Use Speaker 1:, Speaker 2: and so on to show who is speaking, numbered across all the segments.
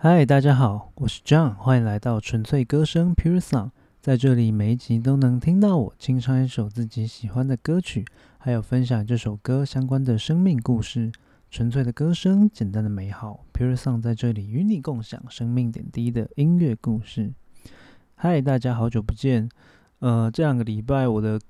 Speaker 1: 嗨，大家好，我是 John，欢迎来到纯粹歌声 Pure Song。在这里，每一集都能听到我清唱一首自己喜欢的歌曲，还有分享这首歌相关的生命故事。纯粹的歌声，简单的美好，Pure Song 在这里与你共享生命点滴的音乐故事。嗨，大家好久不见。呃，这两个礼拜我的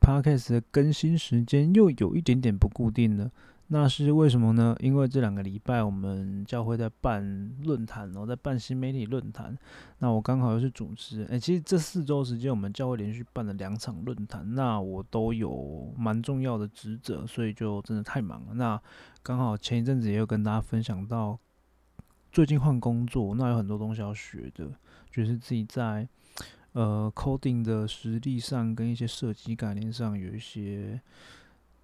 Speaker 1: Podcast 的更新时间又有一点点不固定了。那是为什么呢？因为这两个礼拜我们教会在办论坛，然后在办新媒体论坛。那我刚好又是主持，哎，其实这四周时间我们教会连续办了两场论坛，那我都有蛮重要的职责，所以就真的太忙了。那刚好前一阵子也有跟大家分享到，最近换工作，那有很多东西要学的，就是自己在呃 coding 的实力上跟一些设计概念上有一些。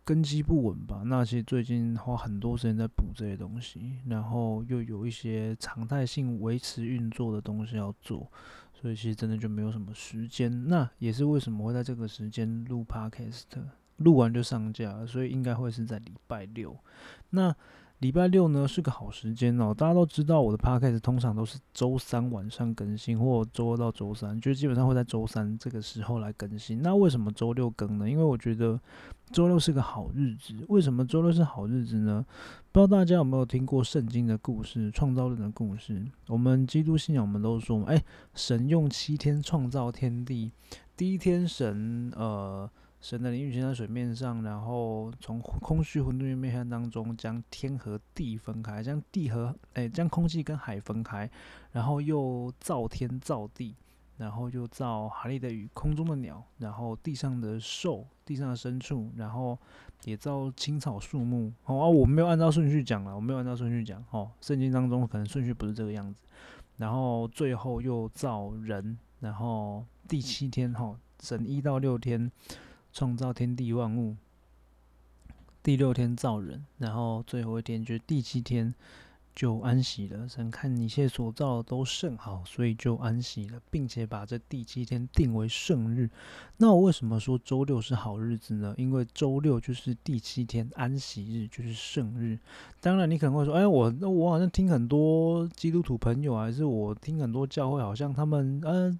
Speaker 1: 根基不稳吧？那其实最近花很多时间在补这些东西，然后又有一些常态性维持运作的东西要做，所以其实真的就没有什么时间。那也是为什么会在这个时间录 Podcast，录完就上架，所以应该会是在礼拜六。那礼拜六呢是个好时间哦，大家都知道我的 podcast 通常都是周三晚上更新，或周二到周三，就基本上会在周三这个时候来更新。那为什么周六更呢？因为我觉得周六是个好日子。为什么周六是好日子呢？不知道大家有没有听过圣经的故事，创造论的故事？我们基督信仰，我们都说，哎，神用七天创造天地，第一天神呃。神的灵运行在水面上，然后从空虚混沌的面当中，将天和地分开，将地和哎将空气跟海分开，然后又造天造地，然后就造海里的鱼、空中的鸟，然后地上的兽、地上的牲畜，然后也造青草树木。哦，我没有按照顺序讲了，我没有按照顺序讲。哦，圣经当中可能顺序不是这个样子。然后最后又造人，然后第七天，哈，神一到六天。创造天地万物，第六天造人，然后最后一天就是第七天就安息了。神看一切所造都甚好，所以就安息了，并且把这第七天定为圣日。那我为什么说周六是好日子呢？因为周六就是第七天安息日，就是圣日。当然，你可能会说：“哎，我那我好像听很多基督徒朋友，还是我听很多教会，好像他们嗯。”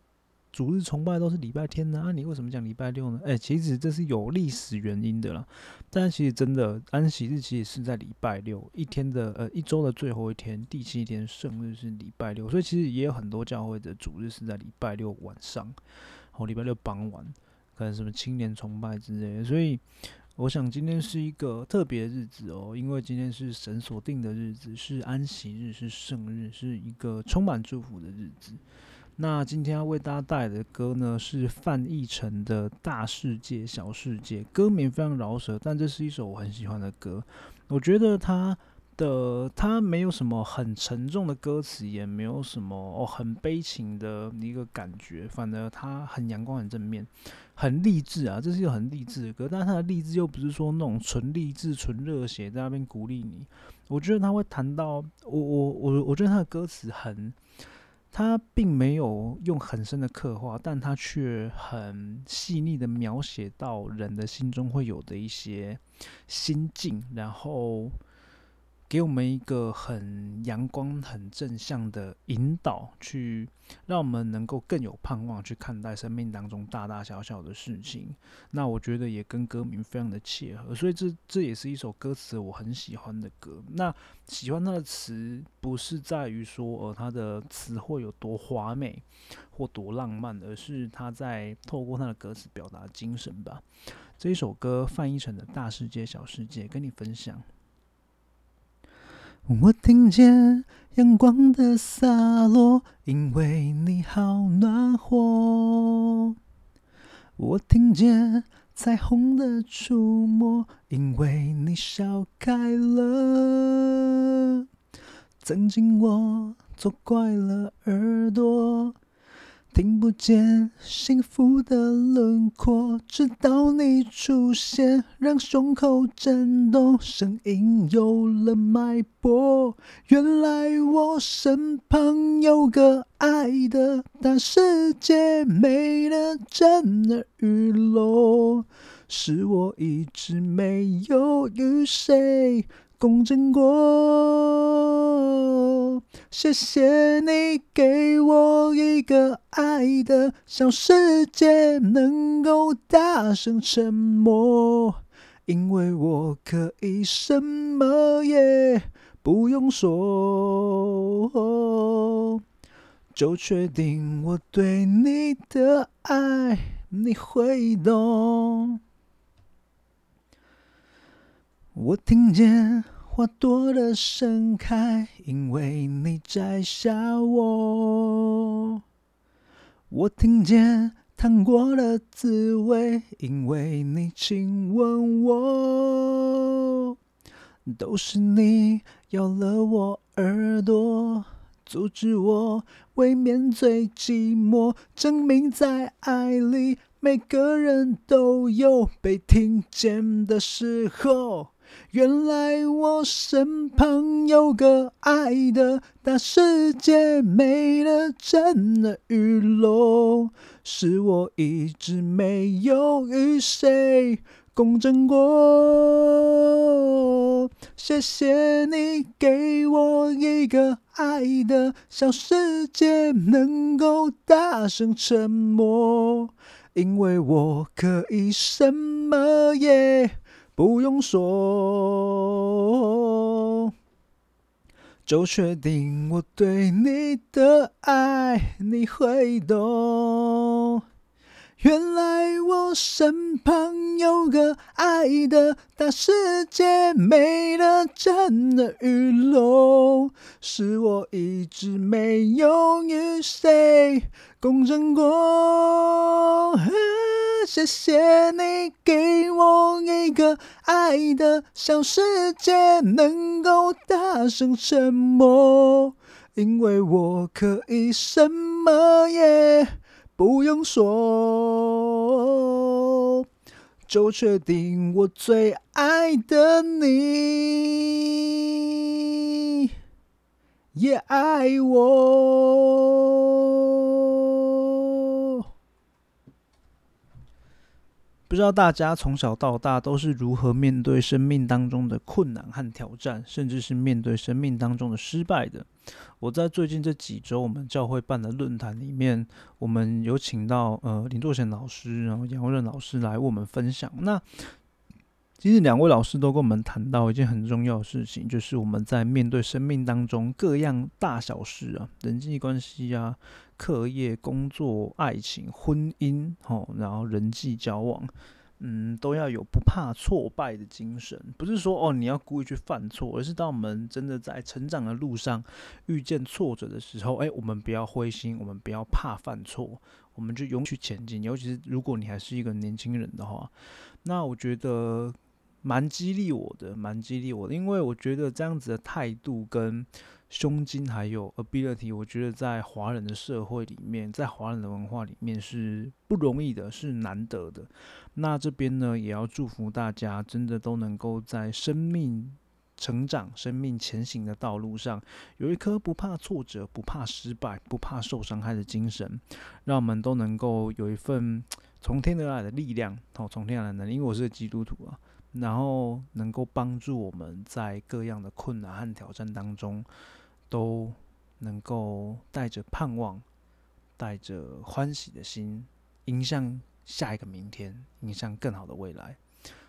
Speaker 1: 主日崇拜都是礼拜天呢，啊，你为什么讲礼拜六呢？哎，其实这是有历史原因的啦。但其实真的安息日其实是在礼拜六一天的呃一周的最后一天，第七天圣日是礼拜六，所以其实也有很多教会的主日是在礼拜六晚上，或礼拜六傍晚，可能什么青年崇拜之类的。所以我想今天是一个特别的日子哦，因为今天是神所定的日子，是安息日，是圣日，是一个充满祝福的日子。那今天要为大家带来的歌呢，是范逸臣的《大世界小世界》，歌名非常饶舌，但这是一首我很喜欢的歌。我觉得他的他没有什么很沉重的歌词，也没有什么哦很悲情的一个感觉，反而他很阳光、很正面、很励志啊。这是一个很励志的歌，但是他的励志又不是说那种纯励志、纯热血在那边鼓励你。我觉得他会谈到我我我，我觉得他的歌词很。他并没有用很深的刻画，但他却很细腻的描写到人的心中会有的一些心境，然后。给我们一个很阳光、很正向的引导，去让我们能够更有盼望去看待生命当中大大小小的事情。那我觉得也跟歌名非常的契合，所以这这也是一首歌词我很喜欢的歌。那喜欢它的词，不是在于说呃它的词汇有多华美或多浪漫，而是他在透过他的歌词表达精神吧。这一首歌范逸臣的大世界小世界，跟你分享。我听见阳光的洒落，因为你好暖和。我听见彩虹的触摸，因为你笑开了。曾经我错怪了耳朵。听不见幸福的轮廓，直到你出现，让胸口震动，声音有了脉搏。原来我身旁有个爱的大世界，美得震耳欲聋，是我一直没有与谁共振过。谢谢你给我一个爱的小世界，能够大声沉默，因为我可以什么也不用说，就确定我对你的爱你会懂。我听见。花朵的盛开，因为摘下我；我听见糖果的滋味，因为你亲吻我。都是你咬了我耳朵，阻止我未免最寂寞，证明在爱里，每个人都有被听见的时候。原来我身旁有个爱的大世界，美的真的雨落，是我一直没有与谁共振过。谢谢你给我一个爱的小世界，能够大声沉默，因为我可以什么也。不用说，就确定我对你的爱你会懂。原来我身旁有个爱的大世界，美的真的雨落，是我一直没有与谁共振过。谢谢你给我一个爱的小世界，能够大声沉默，因为我可以什么也不用说，就确定我最爱的你也爱我。知道大家从小到大都是如何面对生命当中的困难和挑战，甚至是面对生命当中的失败的。我在最近这几周，我们教会办的论坛里面，我们有请到呃林作贤老师，然后杨任老师来为我们分享。那其实两位老师都跟我们谈到一件很重要的事情，就是我们在面对生命当中各样大小事啊，人际关系啊。课业、工作、爱情、婚姻，吼，然后人际交往，嗯，都要有不怕挫败的精神。不是说哦，你要故意去犯错，而是当我们真的在成长的路上遇见挫折的时候，哎，我们不要灰心，我们不要怕犯错，我们就勇去前进。尤其是如果你还是一个年轻人的话，那我觉得蛮激励我的，蛮激励我的，因为我觉得这样子的态度跟。胸襟还有 ability，我觉得在华人的社会里面，在华人的文化里面是不容易的，是难得的。那这边呢，也要祝福大家，真的都能够在生命成长、生命前行的道路上，有一颗不怕挫折、不怕失败、不怕受伤害的精神，让我们都能够有一份 从天而来的力量，哦，从天而来的。因为我是基督徒啊，然后能够帮助我们在各样的困难和挑战当中。都能够带着盼望，带着欢喜的心，迎向下一个明天，迎向更好的未来。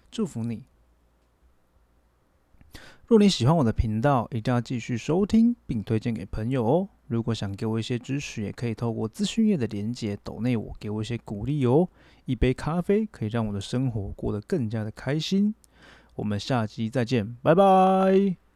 Speaker 1: 祝福你！若你喜欢我的频道，一定要继续收听并推荐给朋友哦。如果想给我一些支持，也可以透过资讯页的连接抖内我，给我一些鼓励哦。一杯咖啡可以让我的生活过得更加的开心。我们下期再见，拜拜。